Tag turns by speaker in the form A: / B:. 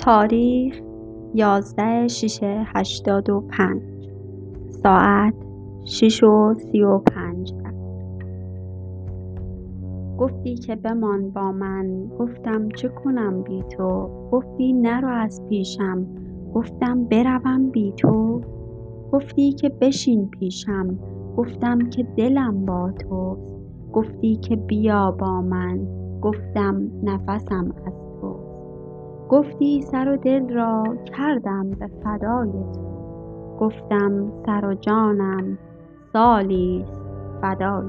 A: تاریخ یازده شیشه هشتاد و پنج. ساعت شیش و سی و پنج. گفتی که بمان با من. گفتم چه کنم بی تو؟ گفتی نرو از پیشم. گفتم بروم بی تو. گفتی که بشین پیشم. گفتم که دلم با توست. گفتی که بیا با من. گفتم نفسم از گفتی سر و دل را کردم به فدای تو. گفتم سر و جانم سالیست فدای